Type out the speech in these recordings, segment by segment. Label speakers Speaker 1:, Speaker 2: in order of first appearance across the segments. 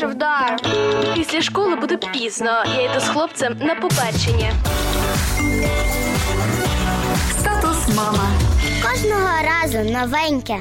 Speaker 1: перший вдар.
Speaker 2: Після школи буде пізно. Я йду з хлопцем на побачення.
Speaker 3: Статус мама.
Speaker 1: Кожного разу новеньке.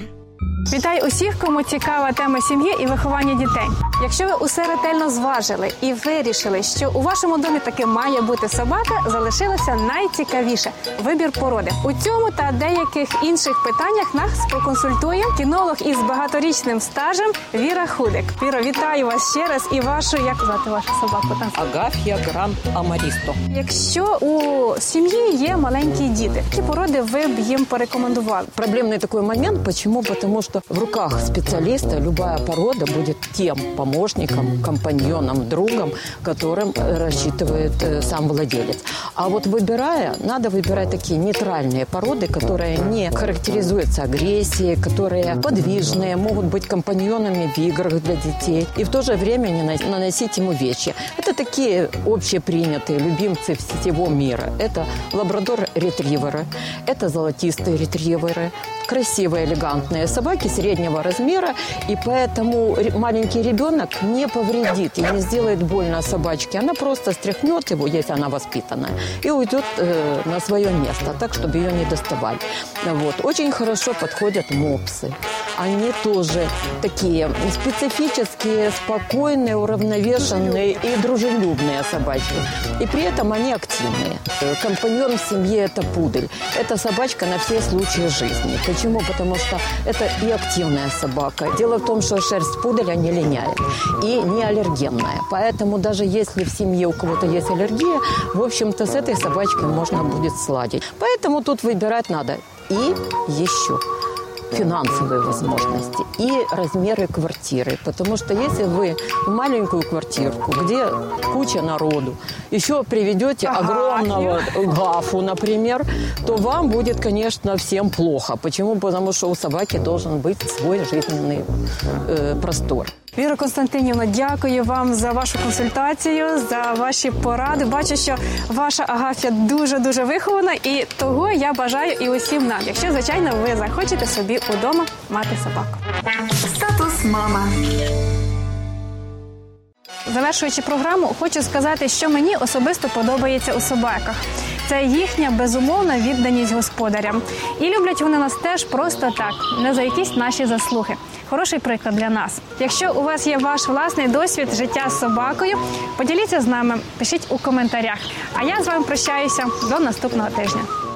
Speaker 4: Вітаю усіх, кому цікава тема сім'ї і виховання дітей. Якщо ви усе ретельно зважили і вирішили, що у вашому домі таки має бути собака, залишилося найцікавіше вибір породи. У цьому та деяких інших питаннях нас проконсультує кінолог із багаторічним стажем Віра Худик. Віро, вітаю вас ще раз і вашу як звати вашу собаку? Там
Speaker 5: Агафья Гранд Амаристо.
Speaker 4: якщо у сім'ї є маленькі діти, які породи ви б їм порекомендували?
Speaker 5: Проблемный такой момент. Почему? Потому что в руках специалиста любая порода будет тем помощником, компаньоном, другом, которым э, рассчитывает э, сам владелец. А вот выбирая, надо выбирать такие нейтральные породы, которые не характеризуются агрессией, которые подвижные, могут быть компаньонами в играх для детей и в то же время не на- наносить ему вещи. Это такие общепринятые любимцы всего мира. Это лабрадор-ретриверы, это золотистые ретриверы, красивые, элегантные собаки среднего размера, и поэтому маленький ребенок не повредит и не сделает больно собачке. Она просто стряхнет его, если она воспитанная, и уйдет э, на свое место, так, чтобы ее не доставали. Вот. Очень хорошо подходят мопсы. Они тоже такие специфические, спокойные, уравновешенные и дружелюбные собачки. И при этом они активные. Компаньон в семье – это пудель. Это собачка на все случаи жизни. Почему? Потому что это и активная собака. Дело в том, что шерсть пуделя не линяет и не аллергенная. Поэтому даже если в семье у кого-то есть аллергия, в общем-то с этой собачкой можно будет сладить. Поэтому тут выбирать надо. И еще финансовые возможности и размеры квартиры. Потому что если вы маленькую квартирку, где куча народу, еще приведете огромного гафу, например, то вам будет, конечно, всем плохо. Почему? Потому что у собаки должен быть свой жизненный э, простор.
Speaker 4: Віра Константинівна, дякую вам за вашу консультацію, за ваші поради. Бачу, що ваша Агафія дуже дуже вихована, і того я бажаю і усім нам, якщо звичайно ви захочете собі удома мати собаку.
Speaker 3: Статус мама.
Speaker 4: Завершуючи програму, хочу сказати, що мені особисто подобається у собаках. Це їхня безумовна відданість господарям. І люблять вони нас теж просто так, не за якісь наші заслуги. Хороший приклад для нас. Якщо у вас є ваш власний досвід життя з собакою, поділіться з нами, пишіть у коментарях. А я з вами прощаюся до наступного тижня.